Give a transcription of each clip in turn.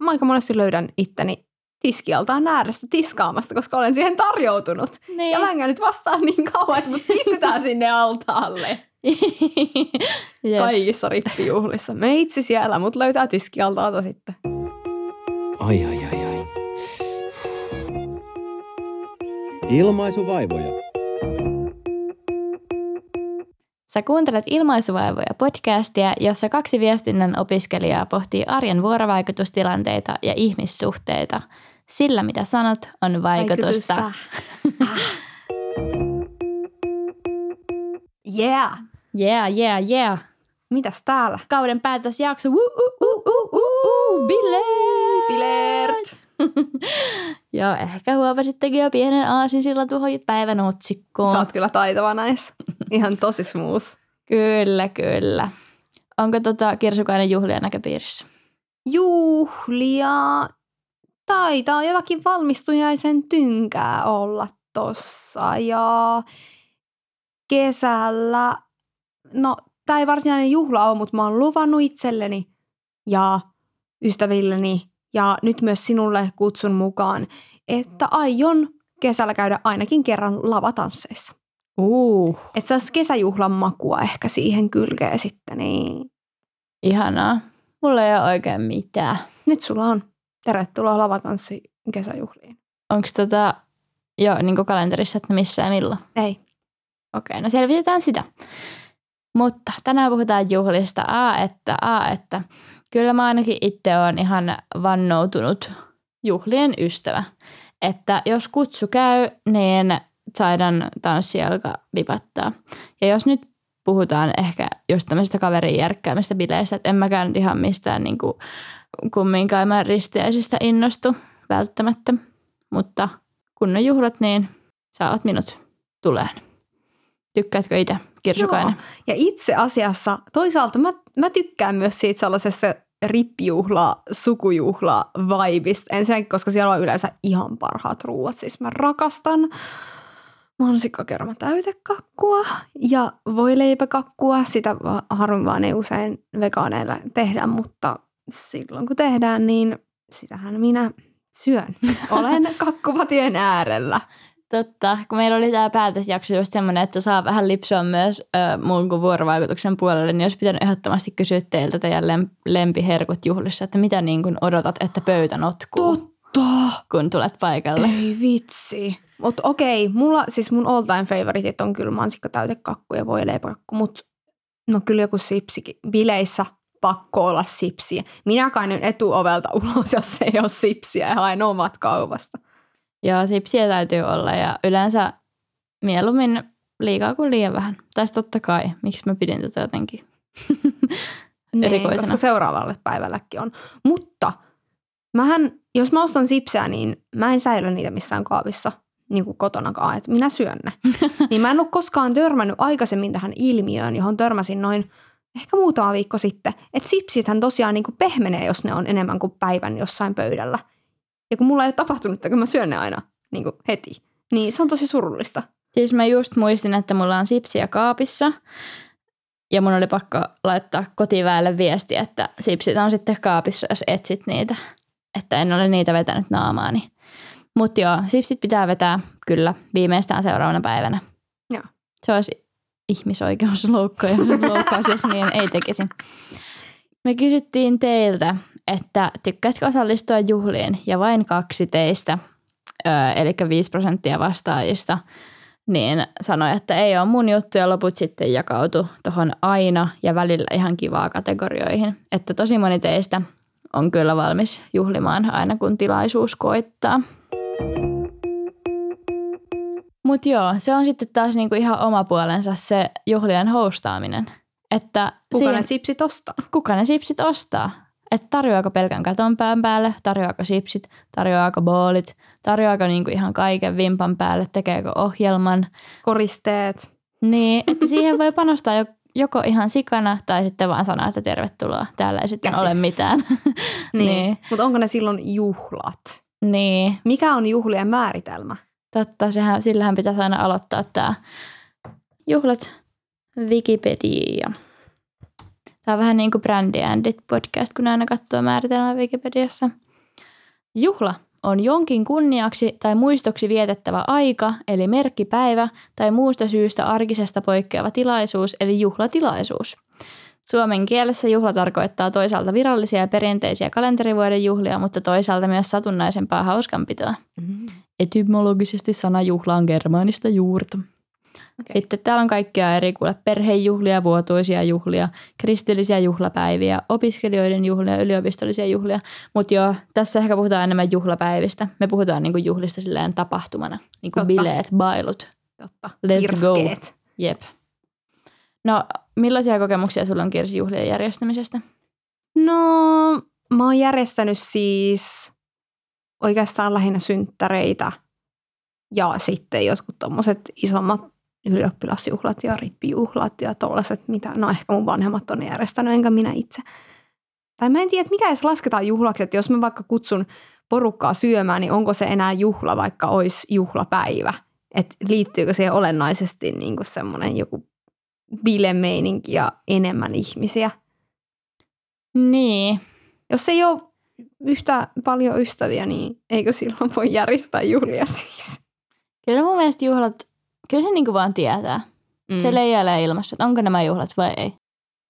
mä aika monesti löydän itteni tiskialtaan äärestä tiskaamasta, koska olen siihen tarjoutunut. Niin. Ja mä en nyt vastaan niin kauan, että mut pistetään sinne altaalle. Jep. Kaikissa rippijuhlissa. Meitsi siellä, mut löytää tiskialtaalta sitten. Ai ai ai ai. Ilmaisuvaivoja. Sä kuuntelet Ilmaisuvaivoja podcastia, jossa kaksi viestinnän opiskelijaa pohtii arjen vuorovaikutustilanteita ja ihmissuhteita. Sillä mitä sanot on vaikutusta. yeah. Yeah, yeah, yeah. Mitäs täällä? Kauden päätösjakso. Woo, uh, uh, uh, uh, uh, bileet! Bileert. Joo, ehkä huomasittekin jo pienen aasin sillä tuohon päivän otsikkoon. Sä oot kyllä taitava näissä. Ihan tosi smooth. Kyllä, kyllä. Onko tota Kirsukainen juhlia näköpiirissä? Juhlia. Taitaa jotakin valmistujaisen tynkää olla tossa. Ja kesällä, no tämä ei varsinainen juhla ole, mutta mä oon luvannut itselleni ja ystävilleni ja nyt myös sinulle kutsun mukaan, että aion kesällä käydä ainakin kerran lavatansseissa. Uh, Että saisi kesäjuhlan makua ehkä siihen kylkeen sitten, niin ihanaa. Mulla ei ole oikein mitään. nyt sulla on. Tervetuloa lavatanssi kesäjuhliin. Onko tota jo niin kalenterissa, että missä ja milloin? Ei. Okei, no selvitetään sitä. Mutta tänään puhutaan juhlista. A, että, A, että kyllä mä ainakin itse olen ihan vannoutunut juhlien ystävä. Että jos kutsu käy, niin saadaan tanssijalka vipattaa. Ja jos nyt puhutaan ehkä just tämmöisestä kaverin järkkäämistä bileistä, että en mäkään nyt ihan mistään niin kuin kumminkaan mä ristiäisistä innostu välttämättä. Mutta kun on juhlat, niin saavat minut tuleen. Tykkäätkö itse, Kirsukainen? Joo. Ja itse asiassa toisaalta mä, mä tykkään myös siitä sellaisesta rippijuhla, sukujuhla vibista. Ensinnäkin, koska siellä on yleensä ihan parhaat ruuat. Siis mä rakastan mansikkakerma täytekakkua ja voileipäkakkua. Sitä harvoin vaan ei usein vegaaneilla tehdä, mutta silloin kun tehdään, niin sitähän minä syön. Olen kakkupatien äärellä. Totta, kun meillä oli tämä päätösjakso just semmoinen, että saa vähän lipsua myös ö, muun kuin vuorovaikutuksen puolelle, niin olisi pitänyt ehdottomasti kysyä teiltä teidän lem- lempiherkut juhlissa, että mitä niin kuin odotat, että pöytä notkuu, Totta! kun tulet paikalle. Ei vitsi. Mutta okei, mulla siis mun all time favoritit on kyllä mansikkatäytekakku ja voileipäkakku, mutta no kyllä joku sipsikin. Bileissä pakko olla sipsiä. Minä kainen etuovelta ulos, jos ei ole sipsiä ja haen omat kaupasta. Joo, sipsiä täytyy olla ja yleensä mieluummin liikaa kuin liian vähän. Tai totta kai, miksi mä pidin tätä jotenkin erikoisena. Niin, koska seuraavalle päivällekin on. Mutta mähän, jos mä ostan sipsejä, niin mä en säilö niitä missään kaapissa niin kuin kotonakaan, että minä syön ne. niin mä en ole koskaan törmännyt aikaisemmin tähän ilmiöön, johon törmäsin noin ehkä muutama viikko sitten. Että sipsithän tosiaan niin kuin pehmenee, jos ne on enemmän kuin päivän jossain pöydällä. Ja kun mulla ei ole tapahtunut, kun mä syön ne aina niin kuin heti, niin se on tosi surullista. Siis mä just muistin, että mulla on sipsiä kaapissa ja mun oli pakko laittaa kotiväelle viesti, että sipsit on sitten kaapissa, jos etsit niitä. Että en ole niitä vetänyt naamaani. Mutta joo, sipsit pitää vetää kyllä viimeistään seuraavana päivänä. Joo. Se olisi ihmisoikeusloukkaus, loukkaus, jos niin ei tekisi. Me kysyttiin teiltä, että tykkäätkö osallistua juhliin ja vain kaksi teistä, öö, eli 5 prosenttia vastaajista, niin sanoi, että ei ole mun juttu ja loput sitten jakautu tuohon aina ja välillä ihan kivaa kategorioihin. Että tosi moni teistä on kyllä valmis juhlimaan aina kun tilaisuus koittaa. Mutta joo, se on sitten taas niinku ihan oma puolensa se juhlien hostaaminen. Että Kuka siinä- ne sipsit ostaa? kuka ne sipsit ostaa. Että tarjoaako pelkän katon pään päälle, tarjoaako sipsit, tarjoaako boolit, tarjoaako niinku ihan kaiken vimpan päälle, tekeekö ohjelman. Koristeet. Niin, että siihen voi panostaa jo- joko ihan sikana tai sitten vaan sanoa, että tervetuloa, täällä ei sitten Käti. ole mitään. Niin. Niin. Mutta onko ne silloin juhlat? niin, Mikä on juhlien määritelmä? totta, sehän, sillähän pitäisi aina aloittaa tämä juhlat Wikipedia. Tämä on vähän niin kuin Brandy Andit podcast, kun aina katsoo määritelmää Wikipediassa. Juhla on jonkin kunniaksi tai muistoksi vietettävä aika, eli merkkipäivä, tai muusta syystä arkisesta poikkeava tilaisuus, eli juhlatilaisuus. Suomen kielessä juhla tarkoittaa toisaalta virallisia ja perinteisiä kalenterivuoden juhlia, mutta toisaalta myös satunnaisempaa hauskanpitoa. Mm. Etymologisesti sana juhla on germaanista juurta. Okei. Sitten täällä on kaikkia eri kuule perhejuhlia, vuotuisia juhlia, kristillisiä juhlapäiviä, opiskelijoiden juhlia, yliopistollisia juhlia. Mutta joo, tässä ehkä puhutaan enemmän juhlapäivistä. Me puhutaan niinku juhlista silleen tapahtumana, niin kuin bileet, bailut. Totta. Let's go. Irskeet. Jep. No, millaisia kokemuksia sulla on Kirsi juhlien järjestämisestä? No, mä oon järjestänyt siis oikeastaan lähinnä synttäreitä ja sitten jotkut tommoset isommat ylioppilasjuhlat ja rippijuhlat ja tollaset, mitä no ehkä mun vanhemmat on järjestänyt, enkä minä itse. Tai mä en tiedä, että mikä edes lasketaan juhlaksi, että jos mä vaikka kutsun porukkaa syömään, niin onko se enää juhla, vaikka olisi juhlapäivä. Että liittyykö siihen olennaisesti niin kuin semmoinen joku bilemeininki ja enemmän ihmisiä. Niin. Jos ei ole yhtä paljon ystäviä, niin eikö silloin voi järjestää juhlia siis? Kyllä mun mielestä juhlat, kyllä se niinku vaan tietää. Mm. Se leijailee ilmassa, että onko nämä juhlat vai ei.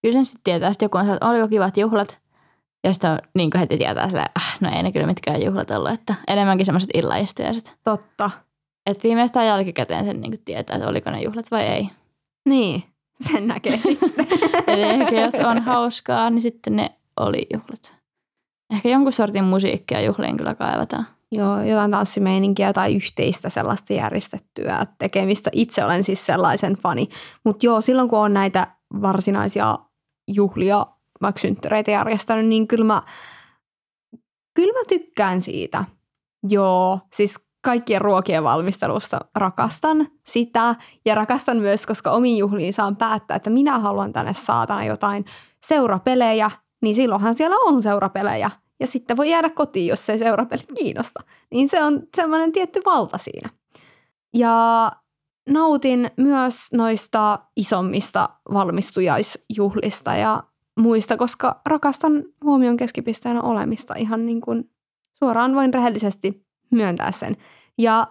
Kyllä sen sitten tietää, sitten joku on sanonut, että oliko kivat juhlat. Ja sitten on niin heti tietää silleen, ah, no ei ne kyllä mitkään juhlat ollut, että enemmänkin semmoiset illanistujaiset. Totta. Että viimeistään jälkikäteen sen niin tietää, että oliko ne juhlat vai ei. Niin, sen näkee sitten. Eli ehkä jos on hauskaa, niin sitten ne oli juhlat. Ehkä jonkun sortin musiikkia juhliin kyllä kaivataan. Joo, jotain tanssimeininkiä tai yhteistä sellaista järjestettyä tekemistä. Itse olen siis sellaisen fani. Mutta joo, silloin kun on näitä varsinaisia juhlia, vaikka synttäreitä järjestänyt, niin kyllä mä, kyllä mä tykkään siitä. Joo, siis kaikkien ruokien valmistelusta rakastan sitä ja rakastan myös, koska omiin juhliin saan päättää, että minä haluan tänne saatana jotain seurapelejä, niin silloinhan siellä on seurapelejä ja sitten voi jäädä kotiin, jos ei seurapelit kiinnosta. Niin se on semmoinen tietty valta siinä. Ja nautin myös noista isommista valmistujaisjuhlista ja muista, koska rakastan huomion keskipisteenä olemista ihan niin kuin suoraan voin rehellisesti myöntää sen. Ja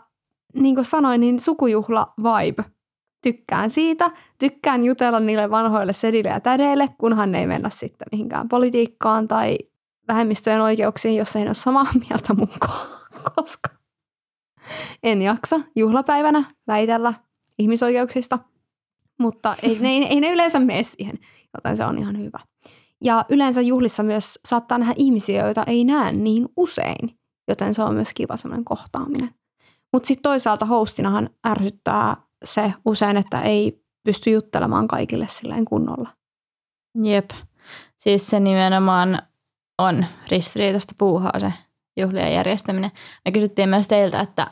niin kuin sanoin, niin sukujuhla vibe. Tykkään siitä. Tykkään jutella niille vanhoille sedille ja tädeille, kunhan ne ei mennä sitten mihinkään politiikkaan tai vähemmistöjen oikeuksiin, jos ei ole samaa mieltä mukaan, koska en jaksa juhlapäivänä väitellä ihmisoikeuksista, mutta ei, ne, ei ne yleensä mene siihen, joten se on ihan hyvä. Ja yleensä juhlissa myös saattaa nähdä ihmisiä, joita ei näe niin usein, joten se on myös kiva semmoinen kohtaaminen. Mutta sitten toisaalta hostinahan ärsyttää se usein, että ei pysty juttelemaan kaikille silleen kunnolla. Jep. Siis se nimenomaan on ristiriitaista puuhaa se juhlien järjestäminen. Me kysyttiin myös teiltä, että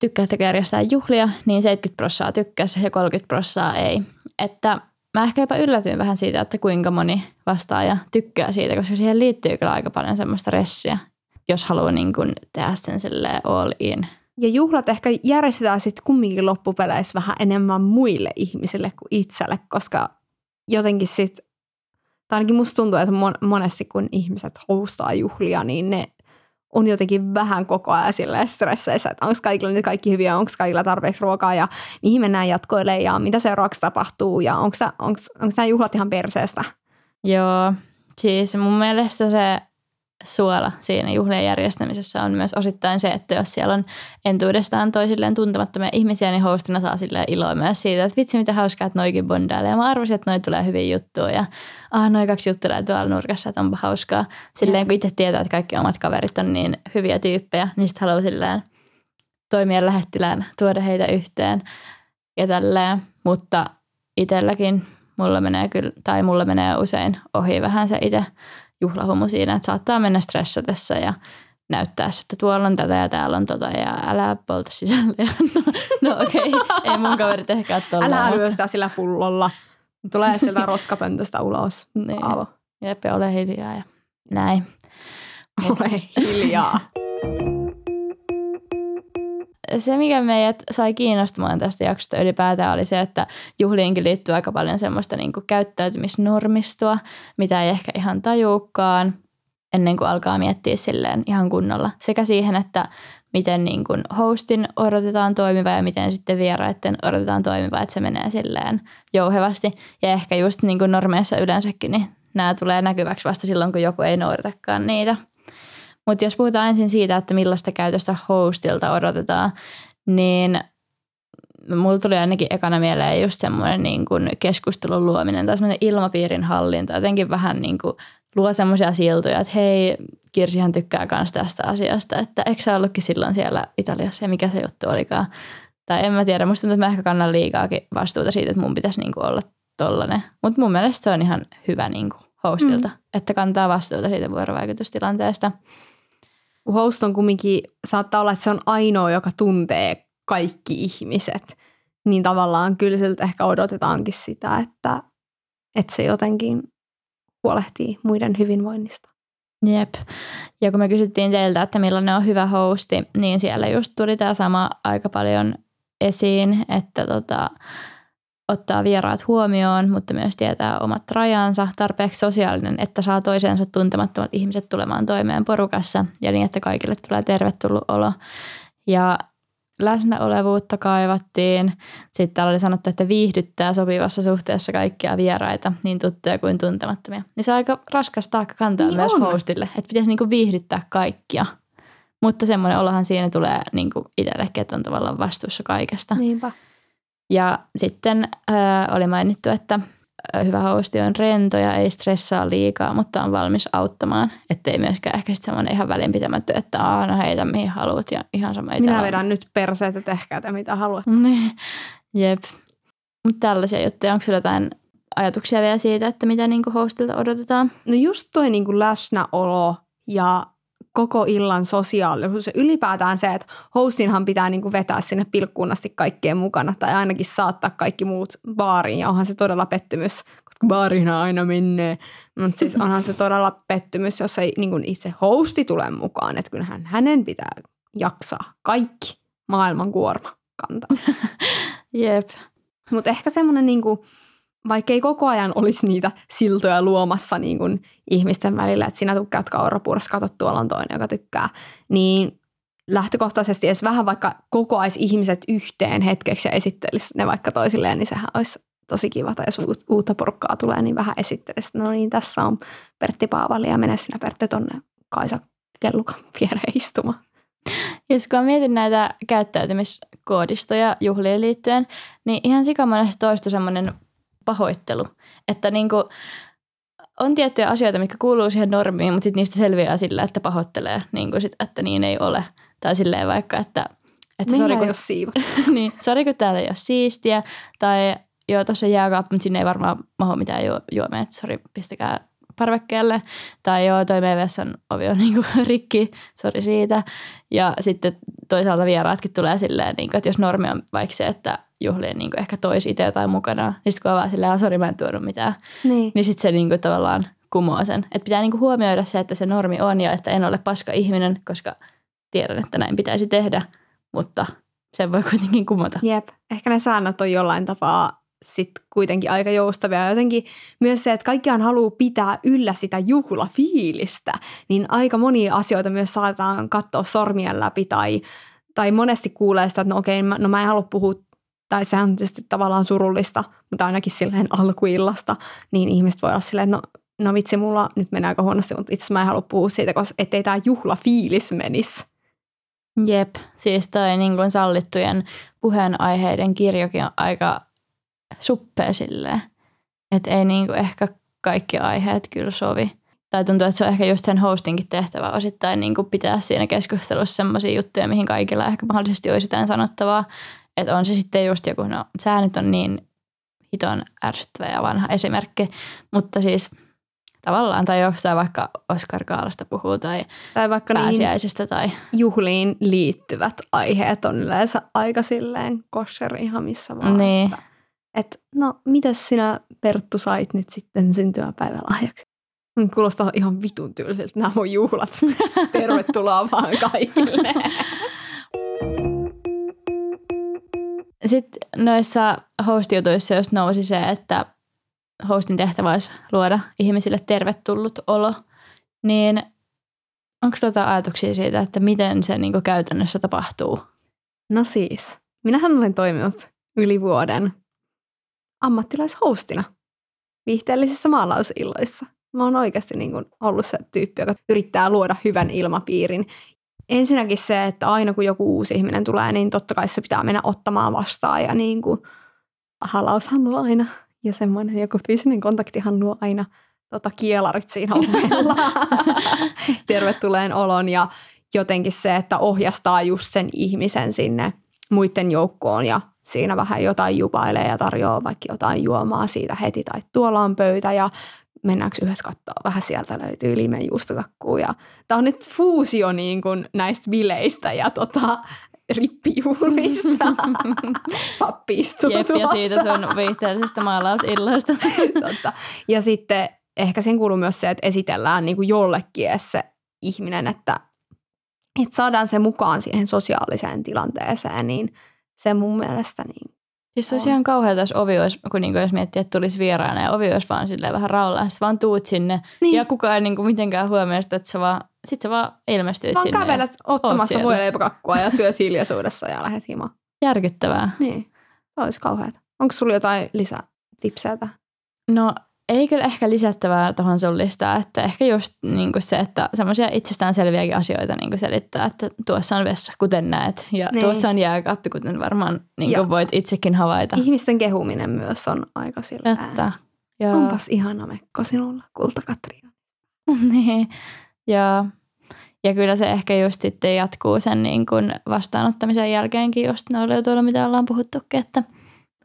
tykkäättekö järjestää juhlia, niin 70 prossaa tykkäsi ja 30 prossaa ei. Että mä ehkä jopa yllätyin vähän siitä, että kuinka moni vastaaja tykkää siitä, koska siihen liittyy kyllä aika paljon semmoista ressiä, jos haluaa niin kuin tehdä sen silleen all in. Ja juhlat ehkä järjestetään sitten kumminkin loppupeleissä vähän enemmän muille ihmisille kuin itselle, koska jotenkin sitten, tai ainakin musta tuntuu, että mon- monesti kun ihmiset hostaa juhlia, niin ne on jotenkin vähän koko ajan silleen stresseissä, että onko kaikilla nyt kaikki hyviä, onko kaikilla tarpeeksi ruokaa ja mihin mennään jatkoille ja mitä seuraavaksi tapahtuu ja onko nämä juhlat ihan perseestä. Joo, siis mun mielestä se suola siinä juhlien järjestämisessä on myös osittain se, että jos siellä on entuudestaan toisilleen tuntemattomia ihmisiä, niin hostina saa sille iloa myös siitä, että vitsi mitä hauskaa, että noikin bondailee. Ja mä arvasin, että noi tulee hyvin juttuja ja ah, noi kaksi juttelee tuolla nurkassa, että onpa hauskaa. Silleen kun itse tietää, että kaikki omat kaverit on niin hyviä tyyppejä, niin sitten haluaa silleen toimia lähettilään, tuoda heitä yhteen ja tälleen. Mutta itselläkin mulla menee kyllä, tai mulla menee usein ohi vähän se itse juhlahumu siinä, että saattaa mennä stressatessa ja näyttää, että tuolla on tätä ja täällä on tota ja älä polta sisälle. No, no okei, okay. ei mun kaverit ehkä ole tolleen, Älä mutta- ryöstää sillä pullolla. Tulee sieltä roskapöntöstä ulos. Niin. Aavo. Jep, ole hiljaa ja näin. Ole hiljaa. Se, mikä meidät sai kiinnostumaan tästä jaksosta ylipäätään, oli se, että juhliinkin liittyy aika paljon semmoista niin kuin käyttäytymisnormistoa, mitä ei ehkä ihan tajuukaan. ennen kuin alkaa miettiä silleen ihan kunnolla. Sekä siihen, että miten niin kuin hostin odotetaan toimiva ja miten sitten vieraiden odotetaan toimiva, että se menee silleen jouhevasti. Ja ehkä just niin kuin normeissa yleensäkin, niin nämä tulee näkyväksi vasta silloin, kun joku ei noudatakaan niitä. Mutta jos puhutaan ensin siitä, että millaista käytöstä hostilta odotetaan, niin mulla tuli ainakin ekana mieleen just semmoinen niin kuin keskustelun luominen tai semmoinen ilmapiirin hallinta. Jotenkin vähän niin kuin luo semmoisia siltoja, että hei, Kirsihan tykkää myös tästä asiasta, että eikö sä ollutkin silloin siellä Italiassa ja mikä se juttu olikaan. Tai en mä tiedä, musta tuntuu, että mä ehkä kannan liikaakin vastuuta siitä, että mun pitäisi niinku olla tollanen. Mutta mun mielestä se on ihan hyvä niinku hostilta, mm. että kantaa vastuuta siitä vuorovaikutustilanteesta. Host on kumminkin, saattaa olla, että se on ainoa, joka tuntee kaikki ihmiset. Niin tavallaan kyllä siltä ehkä odotetaankin sitä, että, että se jotenkin huolehtii muiden hyvinvoinnista. Jep. Ja kun me kysyttiin teiltä, että millainen on hyvä hosti, niin siellä just tuli tämä sama aika paljon esiin, että tota, ottaa vieraat huomioon, mutta myös tietää omat rajansa, tarpeeksi sosiaalinen, että saa toisensa tuntemattomat ihmiset tulemaan toimeen porukassa ja niin, että kaikille tulee tervetullut olo. Ja läsnäolevuutta kaivattiin. Sitten täällä oli sanottu, että viihdyttää sopivassa suhteessa kaikkia vieraita, niin tuttuja kuin tuntemattomia. Niin se on aika raskas taakka kantaa niin myös on. hostille, että pitäisi niinku viihdyttää kaikkia. Mutta semmoinen olohan siinä tulee niinku itsellekin, että on tavallaan vastuussa kaikesta. Niinpä. Ja sitten äh, oli mainittu, että hyvä hosti on rento ja ei stressaa liikaa, mutta on valmis auttamaan. Että ei myöskään ehkä sitten semmoinen ihan välinpitämättä, että aina heitä mihin haluat ja ihan sama Minä vedän nyt perseet ja tehkää te mitä haluat. Niin, jep. Mutta tällaisia juttuja. Onko sinulla jotain ajatuksia vielä siitä, että mitä niinku hostilta odotetaan? No just toi niinku läsnäolo ja koko illan sosiaalisuus ja ylipäätään se, että hostinhan pitää niin kuin vetää sinne pilkkuun asti kaikkien mukana tai ainakin saattaa kaikki muut baariin ja onhan se todella pettymys, koska baariin aina menee, mutta siis onhan se todella pettymys, jos ei niin kuin itse hosti tule mukaan, että kyllähän hänen pitää jaksaa kaikki maailman kuorma kantaa. Jep. Mutta ehkä semmoinen niin kuin, vaikka ei koko ajan olisi niitä siltoja luomassa niin kuin ihmisten välillä, että sinä tykkäät kaurapuurossa, katsot tuolla on toinen, joka tykkää, niin lähtökohtaisesti edes vähän vaikka kokoaisi ihmiset yhteen hetkeksi ja esittelisi ne vaikka toisilleen, niin sehän olisi tosi kiva. Tai jos uutta porukkaa tulee, niin vähän esittelisi. No niin, tässä on Pertti Paavali ja mene sinä Pertti tonne Kaisa Kellukan viereen istumaan. Ja kun mietin näitä käyttäytymiskoodistoja juhliin liittyen, niin ihan sikamonesti toistui semmoinen pahoittelu. Että niin kuin, on tiettyjä asioita, mitkä kuuluu siihen normiin, mutta sitten niistä selviää sillä, että pahoittelee, niin kuin sit, että niin ei ole. Tai silleen vaikka, että... että sori, kun, ole siivot. niin, sori, kun täällä ei ole siistiä. Tai joo, tuossa jääkaappi, mutta sinne ei varmaan maho mitään juo, juomia, että sori, pistäkää parvekkeelle. Tai joo, toi meidän vessan ovi on niin kuin rikki, sori siitä. Ja sitten toisaalta vieraatkin tulee silleen, niin kuin, että jos normi on vaikka se, että juhliin niin ehkä toisi itse jotain mukana, niin sitten kun on vaan silleen, sori mä en tuonut mitään, niin, niin sitten se niin kuin, tavallaan kumoaa sen. Että pitää niin kuin huomioida se, että se normi on ja että en ole paska ihminen, koska tiedän, että näin pitäisi tehdä, mutta sen voi kuitenkin kumota. Jep, ehkä ne säännöt on jollain tapaa sitten kuitenkin aika joustavia. Jotenkin myös se, että kaikkiaan haluaa pitää yllä sitä juhlafiilistä, niin aika monia asioita myös saatetaan katsoa sormien läpi tai, tai monesti kuulee sitä, että no okei, no mä en halua puhua tai sehän on tietysti tavallaan surullista, mutta ainakin silleen alkuillasta, niin ihmiset voi olla silleen, että no, no vitsi, mulla nyt menee aika huonosti, mutta itse mä en halua puhua siitä, koska ettei tämä juhlafiilis menisi. Jep, siis toi niin sallittujen puheenaiheiden kirjokin on aika suppea silleen, että ei niin kuin ehkä kaikki aiheet kyllä sovi. Tai tuntuu, että se on ehkä just sen hostinkin tehtävä osittain niin kuin pitää siinä keskustelussa sellaisia juttuja, mihin kaikilla ehkä mahdollisesti olisi jotain sanottavaa, että on se sitten just joku, no säännöt on niin hiton ärsyttävä ja vanha esimerkki, mutta siis tavallaan, tai jossain vaikka Oscar Kaalasta puhuu tai, tai vaikka pääsiäisestä. Tai... juhliin liittyvät aiheet on yleensä aika silleen kosher ihan missä vaan. Niin. Että, et, no, mitäs sinä Perttu sait nyt sitten syntymäpäivälahjaksi? Kuulostaa ihan vitun tylsiltä nämä mun juhlat. Tervetuloa vaan kaikille. Sitten noissa hostiutuissa jos nousi se, että hostin tehtävä olisi luoda ihmisille tervetullut olo, niin Onko jotain ajatuksia siitä, että miten se niin käytännössä tapahtuu? No siis, minähän olen toiminut yli vuoden ammattilaishostina viihteellisissä maalausilloissa. Mä oon oikeasti niin kuin ollut se tyyppi, joka yrittää luoda hyvän ilmapiirin. Ensinnäkin se, että aina kun joku uusi ihminen tulee, niin totta kai se pitää mennä ottamaan vastaan ja niin kuin halaushan luo aina ja semmoinen joku fyysinen kontaktihan luo aina tota, kielarit siinä ovella. Tervetulleen olon ja jotenkin se, että ohjastaa just sen ihmisen sinne muiden joukkoon ja siinä vähän jotain jupailee ja tarjoaa vaikka jotain juomaa siitä heti tai tuolla on pöytä ja mennäänkö yhdessä katsoa, vähän sieltä löytyy limen juustokakkuu. Ja tämä on nyt fuusio niin kuin näistä bileistä ja tota, rippijuhlista. Pappi istuu Jep, ja siitä sun viihteellisestä maalausilloista. Totta. Ja sitten ehkä sen kuuluu myös se, että esitellään niin kuin jollekin se ihminen, että, että saadaan se mukaan siihen sosiaaliseen tilanteeseen, niin se mun mielestä niin Siis se olisi ihan kauheata, jos ovi olisi, kun niinku, jos miettii, että tulisi vieraana ja ovi olisi vaan silleen vähän raollaan. Sitten vaan tuut sinne niin. ja kukaan ei niinku mitenkään huomioida sitä, että sä vaan, sit sä vaan ilmestyit vaan sinne. Vaan kävelet ottamassa voileipäkakkua ja syöt hiljaisuudessa ja lähdet himaan. Järkyttävää. Niin, se olisi kauheata. Onko sulla jotain lisätipsejä tähän? No ei kyllä ehkä lisättävää tuohon sun listaan, että ehkä just niin kuin se, että semmoisia itsestään selviäkin asioita niin kuin selittää, että tuossa on vessa, kuten näet, ja niin. tuossa on jääkaappi, kuten varmaan niin kuin voit itsekin havaita. Ihmisten kehuminen myös on aika sillä Että, joo. Onpas ihana mekko sinulla, kulta Katriina. niin, ja, ja kyllä se ehkä just sitten jatkuu sen niin kuin vastaanottamisen jälkeenkin just noilla tuolla, mitä ollaan puhuttukin, että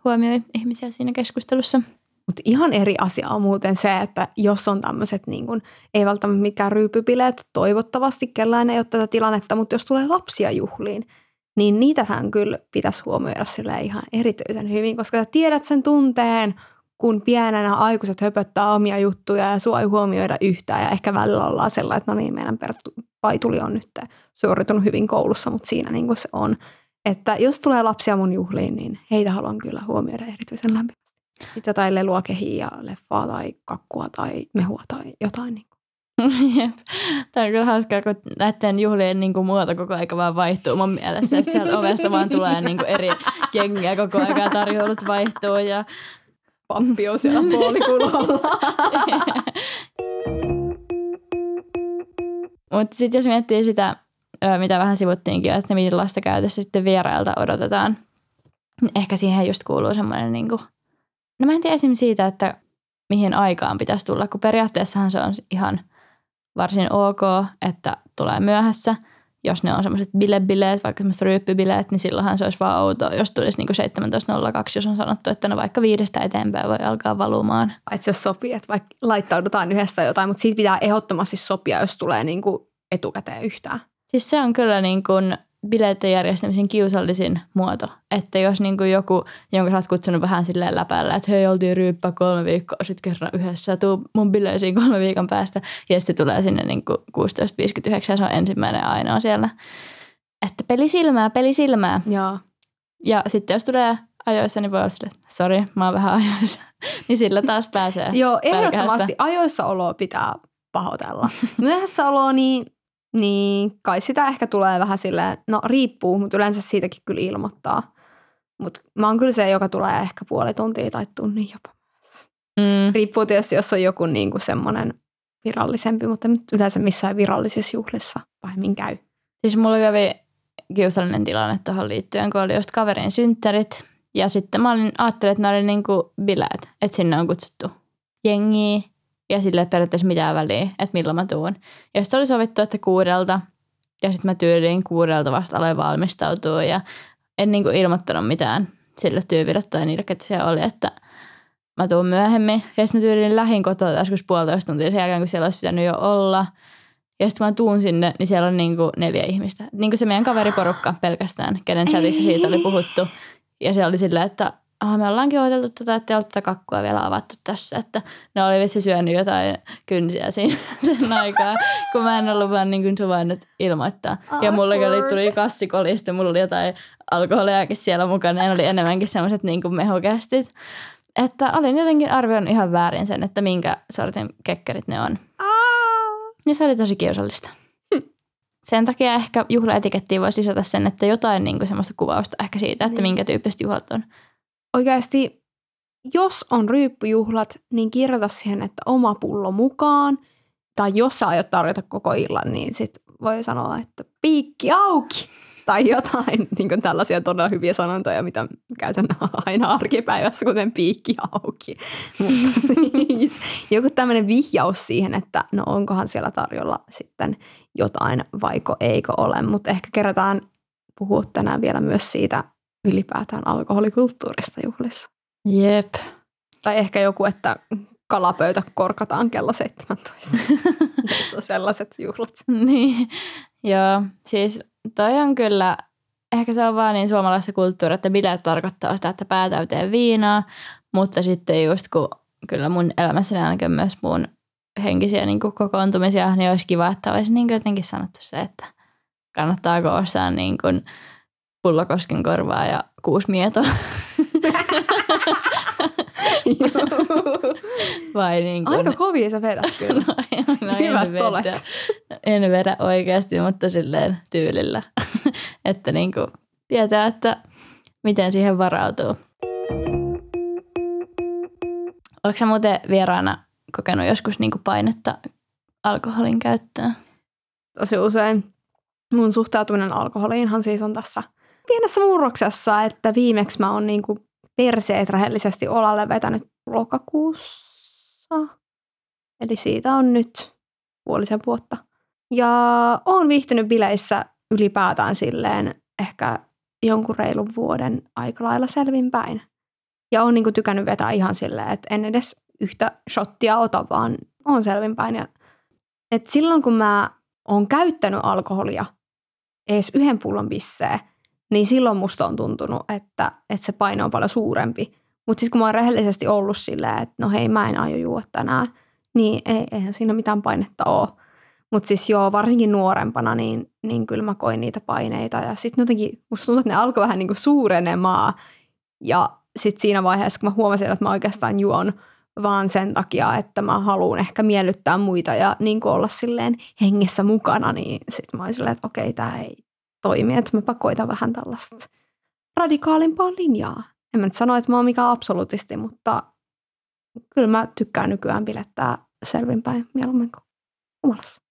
huomioi ihmisiä siinä keskustelussa. Mutta ihan eri asia on muuten se, että jos on tämmöiset, niin ei välttämättä mikään ryypybileet, toivottavasti kellään ei ole tätä tilannetta, mutta jos tulee lapsia juhliin, niin niitähän kyllä pitäisi huomioida sille ihan erityisen hyvin, koska sä tiedät sen tunteen, kun pienenä aikuiset höpöttää omia juttuja ja sua ei huomioida yhtään ja ehkä välillä ollaan sellainen, että no niin, meidän paituli on nyt suoritunut hyvin koulussa, mutta siinä niin kuin se on. Että jos tulee lapsia mun juhliin, niin heitä haluan kyllä huomioida erityisen lämpimästi. Sitten jotain lelua kehiä ja leffaa tai kakkua tai mehua tai jotain. Niin Jep. Tämä on kyllä hauskaa, kun näiden juhlien niin kuin, muoto koko aika vaan vaihtuu mun mielessä. Sieltä ovesta vaan tulee niin kuin, eri jengiä koko aika ja tarjoulut vaihtuu. Ja... Pappi on siellä puolikulolla. Mutta sitten jos miettii sitä, mitä vähän sivuttiinkin, että millaista käytössä sitten vierailta odotetaan, niin ehkä siihen just kuuluu semmoinen niin kuin No mä en tiedä esimerkiksi siitä, että mihin aikaan pitäisi tulla, kun periaatteessahan se on ihan varsin ok, että tulee myöhässä. Jos ne on semmoiset bilebileet, vaikka semmoiset ryyppybileet, niin silloinhan se olisi vaan outo, jos tulisi niin 17.02, jos on sanottu, että no vaikka viidestä eteenpäin voi alkaa valumaan. Paitsi jos sopii, että vaikka laittaudutaan yhdessä jotain, mutta siitä pitää ehdottomasti sopia, jos tulee niin kuin etukäteen yhtään. Siis se on kyllä niin kuin bileiden järjestämisen kiusallisin muoto. Että jos niin kuin joku, jonka sä oot kutsunut vähän silleen läpällä, että hei, oltiin ryyppää kolme viikkoa sitten kerran yhdessä tuu mun bileisiin kolme viikon päästä. Ja sitten tulee sinne niin kuin 16.59 ja se on ensimmäinen ainoa siellä. Että peli silmää, peli silmää. Joo. Ja sitten jos tulee ajoissa, niin voi olla sille, sori, mä oon vähän ajoissa. niin sillä taas pääsee Joo, ehdottomasti ajoissa oloa pitää pahoitella. Myöhässä oloa, niin niin, kai sitä ehkä tulee vähän silleen, no riippuu, mutta yleensä siitäkin kyllä ilmoittaa. Mutta mä oon kyllä se, joka tulee ehkä puoli tuntia tai tunnin jopa. Mm. Riippuu tietysti, jos on joku niin kuin semmoinen virallisempi, mutta yleensä missään virallisissa juhlissa pahemmin käy. Siis mulla kävi kiusallinen tilanne tuohon liittyen, kun oli just kaverin synttärit. Ja sitten mä olin, ajattelin, että ne oli niin kuin bileet, että sinne on kutsuttu jengiä ja sille periaatteessa mitään väliä, että milloin mä tuun. Ja sitten oli sovittu, että kuudelta ja sitten mä tyyliin kuudelta vasta aloin valmistautua ja en niin kuin ilmoittanut mitään sille tyypille tai niille, että se oli, että mä tuun myöhemmin. Ja sitten mä tyyliin lähin kotoa joskus puolitoista tuntia sen jälkeen, kun siellä olisi pitänyt jo olla. Ja sitten mä tuun sinne, niin siellä on niin kuin neljä ihmistä. Niin kuin se meidän kaveriporukka pelkästään, kenen chatissa siitä oli puhuttu. Ja se oli silleen, että ah, me ollaankin odoteltu tätä, että ei ole tätä kakkua vielä avattu tässä. Että ne oli vissi syönyt jotain kynsiä siinä sen aikaa, kun mä en ollut vaan niin kuin suvainnut ilmoittaa. Ja mulle oli, tuli kassikolista, mulla oli jotain alkoholiakin siellä mukana. Ne oli enemmänkin semmoiset niin kuin mehukästit. Että olin jotenkin arvioinut ihan väärin sen, että minkä sortin kekkerit ne on. Ja se oli tosi kiusallista. sen takia ehkä juhlaetikettiin voisi lisätä sen, että jotain niin kuin semmoista kuvausta ehkä siitä, että Niin. minkä tyyppiset juhlat on. Oikeasti, jos on ryyppyjuhlat, niin kirjoita siihen, että oma pullo mukaan. Tai jos sä aiot tarjota koko illan, niin sit voi sanoa, että piikki auki. Tai jotain niin kuin tällaisia todella hyviä sanontoja, mitä käytän aina arkipäivässä, kuten piikki auki. Mutta siis joku tämmöinen vihjaus siihen, että no onkohan siellä tarjolla sitten jotain, vaiko eikö ole. Mutta ehkä kerätään puhua tänään vielä myös siitä ylipäätään alkoholikulttuurista juhlissa. Jep. Tai ehkä joku, että kalapöytä korkataan kello 17, jos on sellaiset juhlat. niin, joo. Siis toi on kyllä, ehkä se on vaan niin suomalaista kulttuuria, että bileet tarkoittaa sitä, että pää täyteen viinaa, mutta sitten just kun kyllä mun elämässäni ainakin myös mun henkisiä niin kuin kokoontumisia, niin olisi kiva, että olisi niin kuin jotenkin sanottu se, että kannattaako ostaa niin kuin pullokosken korvaa ja kuusi mietoa. Vai niin kuin, Aika kovia sä vedät kyllä. no, Hyvät en vedä, olet. en vedä oikeasti, mutta silleen tyylillä. että niin kuin tietää, että miten siihen varautuu. Oletko sä muuten vieraana kokenut joskus niin kuin painetta alkoholin käyttöön? Tosi usein mun suhtautuminen alkoholiinhan siis on tässä pienessä murroksessa, että viimeksi mä oon niinku perseet rehellisesti olalle vetänyt lokakuussa. Eli siitä on nyt puolisen vuotta. Ja oon viihtynyt bileissä ylipäätään silleen ehkä jonkun reilun vuoden aika lailla selvinpäin. Ja on niinku tykännyt vetää ihan silleen, että en edes yhtä shottia ota, vaan on selvinpäin. Ja, et silloin kun mä oon käyttänyt alkoholia edes yhden pullon bisseä, niin silloin musta on tuntunut, että, että se paino on paljon suurempi. Mutta sitten kun mä oon rehellisesti ollut silleen, että no hei, mä en aio juua tänään, niin ei, eihän siinä mitään painetta ole. Mutta siis joo, varsinkin nuorempana, niin, niin kyllä mä koin niitä paineita. Ja sitten jotenkin musta tuntuu, että ne alkoi vähän niin kuin suurenemaan. Ja sitten siinä vaiheessa, kun mä huomasin, että mä oikeastaan juon vaan sen takia, että mä haluan ehkä miellyttää muita ja niin kuin olla silleen hengessä mukana, niin sitten mä olin silleen, että okei, tämä ei toimi, että mä pakoitan vähän tällaista radikaalimpaa linjaa. En mä nyt sano, että mä oon mikään absolutisti, mutta kyllä mä tykkään nykyään bilettää selvinpäin mieluummin kuin humalassa.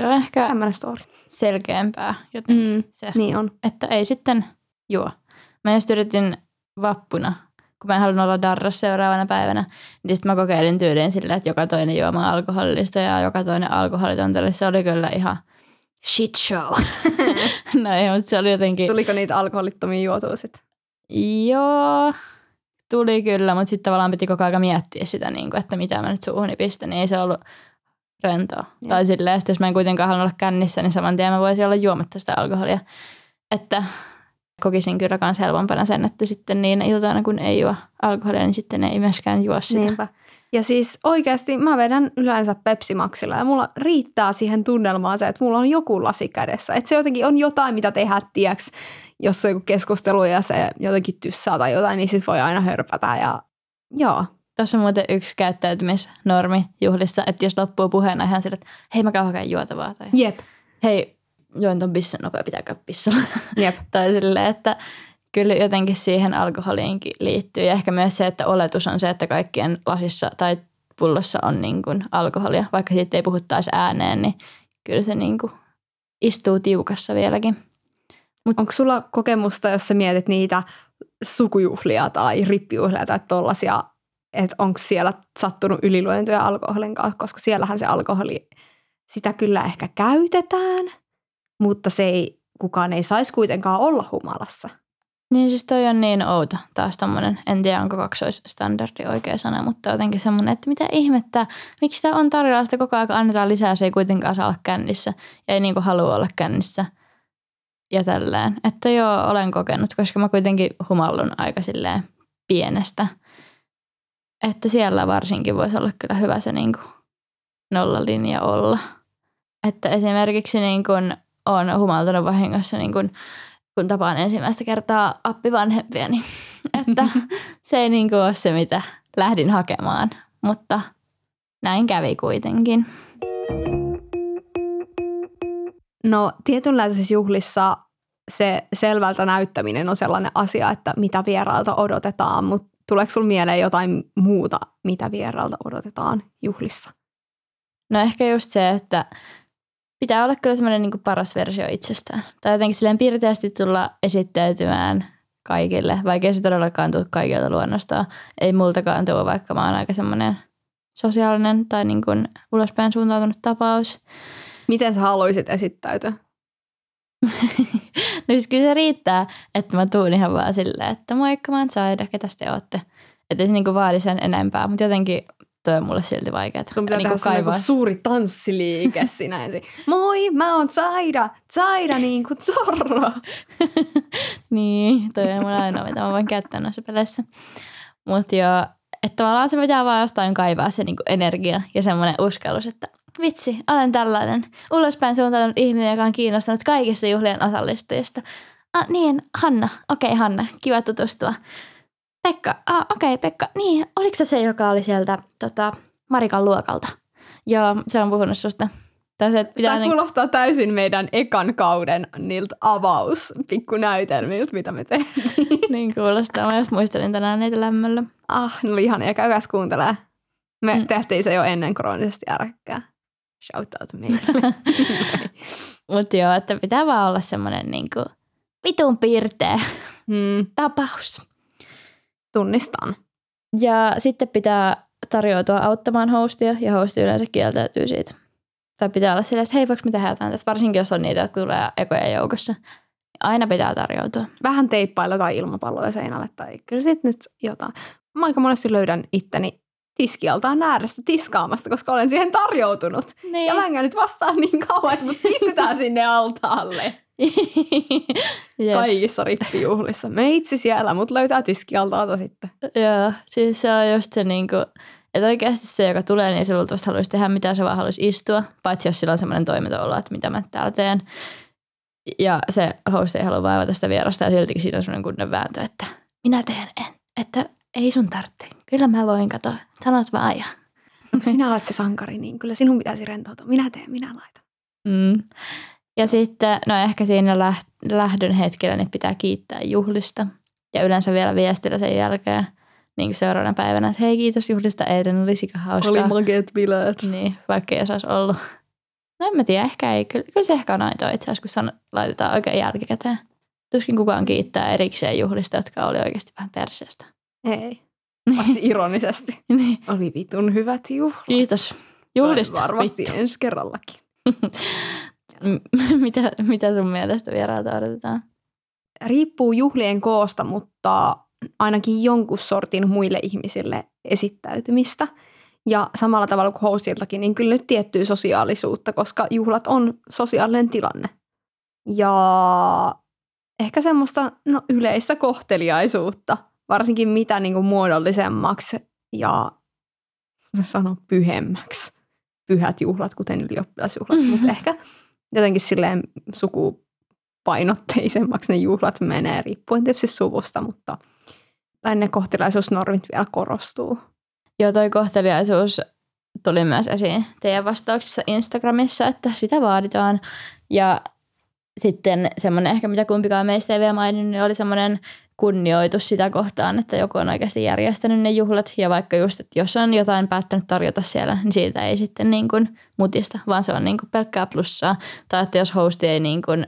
Se on ehkä story. selkeämpää jotenkin Mm, se, niin on. että ei sitten juo. Mä just yritin vappuna, kun mä en halunnut olla darras seuraavana päivänä, niin sitten mä kokeilin tyyliin sillä, että joka toinen juoma on alkoholillista ja joka toinen alkoholitonta. Se oli kyllä ihan shit show. no ei, mutta se oli jotenkin... Tuliko niitä alkoholittomia juotua sitten? Joo, tuli kyllä, mutta sitten tavallaan piti koko ajan miettiä sitä, niin kuin, että mitä mä nyt suuhuni pistän, niin ei se ollut rentoa. Joo. Tai silleen, että jos mä en kuitenkaan halunnut olla kännissä, niin saman tien mä voisin olla juomatta sitä alkoholia. Että kokisin kyllä myös helpompana sen, että sitten niin iltana kun ei juo alkoholia, niin sitten ei myöskään juo sitä. Niinpä. Ja siis oikeasti mä vedän yleensä Pepsi Maxilla ja mulla riittää siihen tunnelmaan se, että mulla on joku lasi kädessä. Että se jotenkin on jotain, mitä tehdä, tieks, jos on joku keskustelu ja se jotenkin tyssää tai jotain, niin sit voi aina hörpätä ja joo. Tuossa on muuten yksi käyttäytymisnormi juhlissa, että jos loppuu puheena ihan sille, että hei mä käyn hakemaan juotavaa tai Jep, hei join ton bissen nopea, pitää käydä pissalla. jep. tai silleen, että kyllä jotenkin siihen alkoholiinkin liittyy. Ja ehkä myös se, että oletus on se, että kaikkien lasissa tai pullossa on niin kuin alkoholia. Vaikka siitä ei puhuttaisi ääneen, niin kyllä se niin kuin istuu tiukassa vieläkin. Onko sulla kokemusta, jos sä mietit niitä sukujuhlia tai rippijuhlia tai tollasia, että onko siellä sattunut yliluentoja alkoholin kanssa, koska siellähän se alkoholi, sitä kyllä ehkä käytetään, mutta se ei, kukaan ei saisi kuitenkaan olla humalassa. Niin siis toi on niin outo taas tommonen, en tiedä onko kaksoisstandardi oikea sana, mutta jotenkin semmoinen, että mitä ihmettä, miksi sitä on tarjolla, sitä koko ajan annetaan lisää, se ei kuitenkaan saa olla kännissä ja ei niinku halua olla kännissä ja tälleen. Että joo, olen kokenut, koska mä kuitenkin humallun aika silleen pienestä. Että siellä varsinkin voisi olla kyllä hyvä se niinku nollalinja olla. Että esimerkiksi niin kun on humaltunut vahingossa niin kun kun tapaan ensimmäistä kertaa appivanhempiani. Että se ei niin kuin ole se, mitä lähdin hakemaan, mutta näin kävi kuitenkin. No tietynlaisissa juhlissa se selvältä näyttäminen on sellainen asia, että mitä vierailta odotetaan, mutta tuleeko sinulla mieleen jotain muuta, mitä vierailta odotetaan juhlissa? No ehkä just se, että pitää olla kyllä semmoinen niin paras versio itsestään. Tai jotenkin silleen piirteästi tulla esittäytymään kaikille, vaikka se todellakaan tule kaikilta luonnosta. Ei multakaan tule, vaikka mä oon aika semmoinen sosiaalinen tai niin kuin ulospäin suuntautunut tapaus. Miten sä haluaisit esittäytyä? no siis kyllä se riittää, että mä tuun ihan vaan silleen, että moikka mä oon Saida, ketä te ootte. Että ei se niinku vaadi sen enempää, mutta jotenkin toi on mulle silti vaikeaa. Sun pitää niinku tehdä niinku suuri tanssiliike sinä ensin. Moi, mä oon Zaida. Zaida niin kuin Zorro. niin, toi on mun ainoa, mitä mä voin käyttää noissa peleissä. Mutta joo, että tavallaan se pitää vaan jostain kaivaa se niinku energia ja semmoinen uskallus, että vitsi, olen tällainen ulospäin suuntautunut ihminen, joka on kiinnostunut kaikista juhlien osallistujista. Ah, niin, Hanna. Okei, okay, Hanna. Kiva tutustua. Pekka. Ah, okei, okay, Pekka. Niin, oliko se se, joka oli sieltä tota, Marikan luokalta? Joo, se on puhunut susta. Tämä, pitää Tämä kuulostaa täysin meidän ekan kauden niiltä avaus pikkunäytelmiltä, mitä me tehtiin. niin kuulostaa. Mä just muistelin tänään niitä lämmöllä. Ah, ne oli ihania. Käykääs kuuntelee. Me mm. tehtiin se jo ennen kroonisesti ärkkää. Shout out meille. Mutta joo, että pitää vaan olla semmoinen niinku vitun piirteä hmm. tapaus. Tunnistan. Ja sitten pitää tarjoutua auttamaan hostia ja hosti yleensä kieltäytyy siitä. Tai pitää olla silleen, että hei, voiko me tehdä jotain tästä, varsinkin jos on niitä, jotka tulee ekojen joukossa. Aina pitää tarjoutua. Vähän teippailla tai ilmapalloja seinälle tai kyllä sitten nyt jotain. Mä aika monesti löydän itteni tiskialtaan äärestä tiskaamasta, koska olen siihen tarjoutunut. Niin. Ja mä en nyt vastaan niin kauan, että mut pistetään sinne altaalle. Kaikissa rippijuhlissa. Me itse siellä, mut löytää tiskialtaalta sitten. Joo, siis se on just se niinku, että oikeasti se, joka tulee, niin se luultavasti haluaisi tehdä mitä se vaan haluaisi istua, paitsi jos sillä on semmoinen toiminto että mitä mä täällä teen. Ja se host ei halua vaivata sitä vierasta ja siltikin siinä on semmoinen kunnon vääntö, että minä teen, en, että ei sun tarvitse. Kyllä mä voin katsoa. Sanot vaan ja. No, sinä olet se sankari, niin kyllä sinun pitäisi rentoutua. Minä teen, minä laitan. Mm. Ja sitten, no ehkä siinä lähdön hetkellä niin pitää kiittää juhlista. Ja yleensä vielä viestillä sen jälkeen niin kuin seuraavana päivänä, että hei kiitos juhlista, eilen oli sika hauskaa. Oli makeet bileet. Niin, vaikka ei olisi ollut. No en mä tiedä, ehkä ei. Kyllä, kyllä se ehkä on aitoa itse asiassa, kun san, laitetaan oikein jälkikäteen. Tuskin kukaan kiittää erikseen juhlista, jotka oli oikeasti vähän perseestä. Ei. Paitsi ironisesti. niin. Oli vitun hyvät juhlat. Kiitos. Juhlista. Varmasti vittu. ensi kerrallakin. mitä, mitä sun mielestä vierailta odotetaan? Riippuu juhlien koosta, mutta ainakin jonkun sortin muille ihmisille esittäytymistä. Ja samalla tavalla kuin hostiltakin, niin kyllä nyt tiettyä sosiaalisuutta, koska juhlat on sosiaalinen tilanne. Ja ehkä semmoista no, yleistä kohteliaisuutta – varsinkin mitä niin kuin muodollisemmaksi ja sano pyhemmäksi pyhät juhlat, kuten ylioppilasjuhlat, mm-hmm. mutta ehkä jotenkin silleen sukupainotteisemmaksi ne juhlat menee, riippuen tietysti suvusta, mutta tai ne kohteliaisuusnormit vielä korostuu. Joo, toi kohteliaisuus tuli myös esiin teidän vastauksissa Instagramissa, että sitä vaaditaan. Ja sitten semmoinen ehkä, mitä kumpikaan meistä ei vielä maininnut, niin oli semmoinen kunnioitus sitä kohtaan, että joku on oikeasti järjestänyt ne juhlat. Ja vaikka just, että jos on jotain päättänyt tarjota siellä, niin siitä ei sitten niin kuin mutista, vaan se on niin kuin pelkkää plussaa. Tai että jos hosti ei niin kuin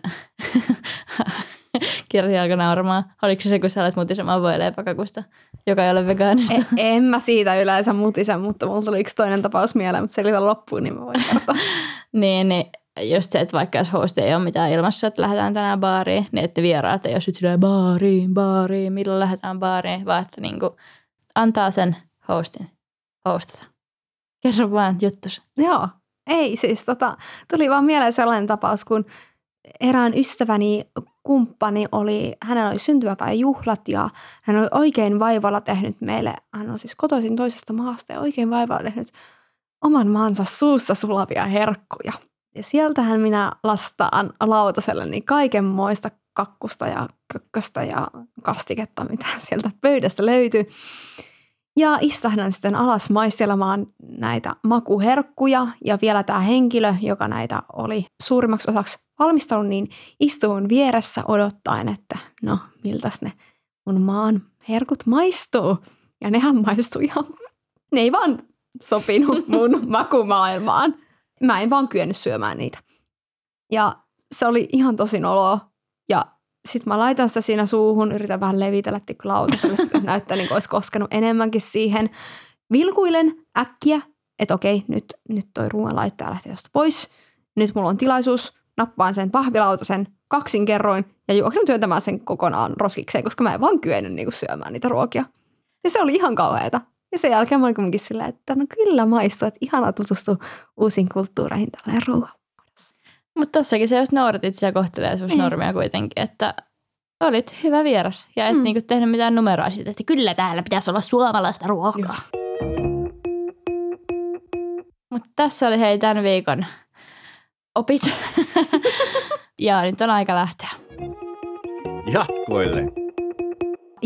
Kirsi alkoi nauramaan. Oliko se se, kun sä olet mutisemaan voileipäkakusta, joka ei ole vegaanista? E- en mä siitä yleensä mutisen, mutta mulla tuli yksi toinen tapaus mieleen, mutta selitä loppuun, niin mä voin kertoa. niin, niin just se, että vaikka jos host ei ole mitään ilmassa, että lähdetään tänään baariin, niin että vieraat ei ole sitten baariin, baariin, milloin lähdetään baariin, vaan että niin kuin antaa sen hostin hostata. Kerro vaan juttus. Joo, ei siis tota, tuli vaan mieleen sellainen tapaus, kun erään ystäväni kumppani oli, hänellä oli syntymäpäiväjuhlat ja hän oli oikein vaivalla tehnyt meille, hän on siis kotoisin toisesta maasta ja oikein vaivalla tehnyt oman maansa suussa sulavia herkkuja. Ja sieltähän minä lastaan lautaselle niin kaiken moista kakkusta ja kökköstä ja kastiketta, mitä sieltä pöydästä löytyy. Ja istahdan sitten alas maistelemaan näitä makuherkkuja ja vielä tämä henkilö, joka näitä oli suurimmaksi osaksi valmistellut, niin istuu vieressä odottaen, että no miltäs ne mun maan herkut maistuu. Ja nehän maistuu ihan, ne ei vaan sopinut mun makumaailmaan. Mä en vaan kyennyt syömään niitä. Ja se oli ihan tosi noloa. Ja sitten mä laitan sitä siinä suuhun, yritän vähän levitellä tikkulautaselle, että näyttää niin kuin olisi koskenut enemmänkin siihen. Vilkuilen äkkiä, että okei, nyt, nyt toi ruoanlaittaja lähtee tuosta pois. Nyt mulla on tilaisuus, nappaan sen pahvilautasen kaksin kerroin ja juoksen työntämään sen kokonaan roskikseen, koska mä en vaan kyennyt niin syömään niitä ruokia. Ja se oli ihan kauheata. Ja sen jälkeen mä olin silleen, että no kyllä maistuu, että ihana tutustua uusiin kulttuureihin tällä ruoan. Mutta tossakin se just noudatit sitä kohteleisuusnormia Niin. kuitenkin, että olit hyvä vieras ja et Mm. niinku tehnyt mitään numeroa siitä, että kyllä täällä pitäisi olla suomalaista ruokaa. Mutta tässä oli hei tämän viikon opit. ja nyt on aika lähteä. Jatkoille.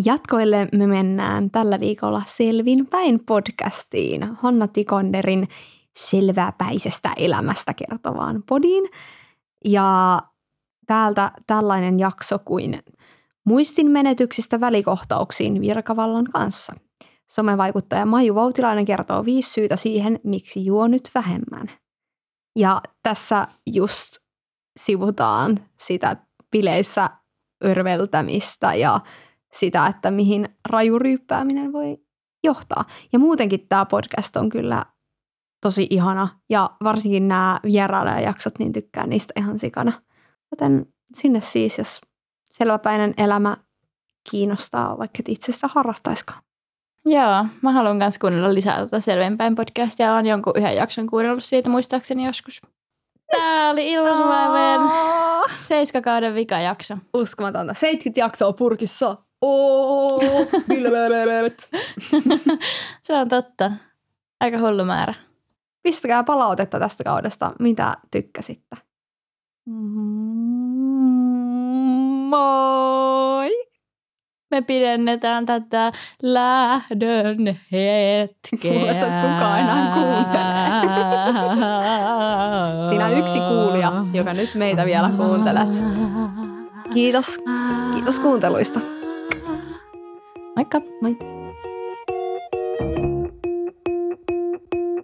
Jatkoille me mennään tällä viikolla Selvin päin podcastiin Hanna Tikonderin selväpäisestä elämästä kertovaan podiin. Ja täältä tällainen jakso kuin muistin menetyksistä välikohtauksiin virkavallan kanssa. Somevaikuttaja Maju Vautilainen kertoo viisi syytä siihen, miksi juo nyt vähemmän. Ja tässä just sivutaan sitä bileissä örveltämistä ja sitä, että mihin rajuryyppääminen voi johtaa. Ja muutenkin tämä podcast on kyllä tosi ihana ja varsinkin nämä vierailijajaksot, niin tykkään niistä ihan sikana. Joten sinne siis, jos selväpäinen elämä kiinnostaa, vaikka et itse sitä harrastaiskaan. Joo, mä haluan myös kuunnella lisää tuota Selvenpäin podcastia. Olen jonkun yhden jakson kuunnellut siitä muistaakseni joskus. Tää oli ilmaisuvaiveen seiskakauden vikajakso. Uskomatonta. 70 jaksoa purkissa. Oo. Se on totta. Aika hullu määrä. Pistäkää palautetta tästä kaudesta, mitä tykkäsitte. Moi! Me pidennetään tätä lähdön hetkeä. Luulet, että kukaan enää Sinä yksi kuulija, joka nyt meitä vielä kuuntelet. Kiitos. Kiitos kuunteluista. Moikka. Moi.